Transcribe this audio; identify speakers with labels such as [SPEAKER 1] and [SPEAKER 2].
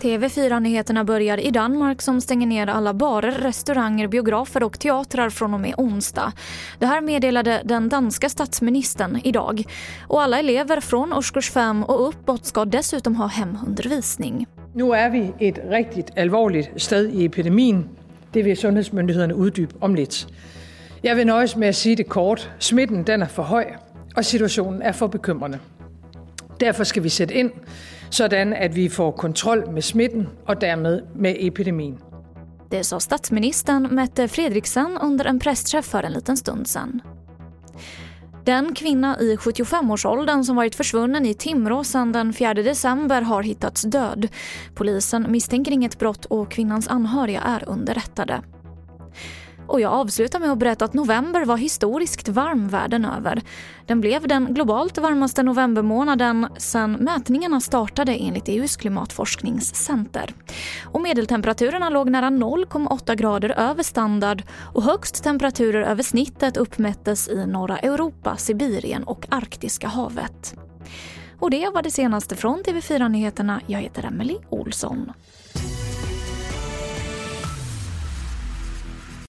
[SPEAKER 1] TV4-nyheterna börjar i Danmark som stänger ner alla barer, restauranger, biografer och teatrar från och med onsdag. Det här meddelade den danska statsministern idag. Och alla elever från årskurs 5 och uppåt ska dessutom ha hemundervisning.
[SPEAKER 2] Nu är vi ett riktigt allvarligt sted i epidemin. Det vill sundhetsmyndigheterna uddybe om lite. Jag vill nøjes med att säga det kort. Smitten den är för hög och situationen är för bekymrende. Därför ska vi sätta in sådan att vi får kontroll med smitten och därmed med epidemin.
[SPEAKER 1] Det sa statsministern Mette Fredriksen under en pressträff för en liten stund sedan. Den kvinna i 75-årsåldern som varit försvunnen i Timrå sedan den 4 december har hittats död. Polisen misstänker inget brott och kvinnans anhöriga är underrättade. Och jag avslutar med att berätta att november var historiskt varm världen över. Den blev den globalt varmaste novembermånaden sedan mätningarna startade enligt EUs klimatforskningscenter. Och medeltemperaturerna låg nära 0,8 grader över standard och högst temperaturer över snittet uppmättes i norra Europa, Sibirien och Arktiska havet. Och det var det senaste från TV4 Nyheterna. Jag heter Emily Olsson.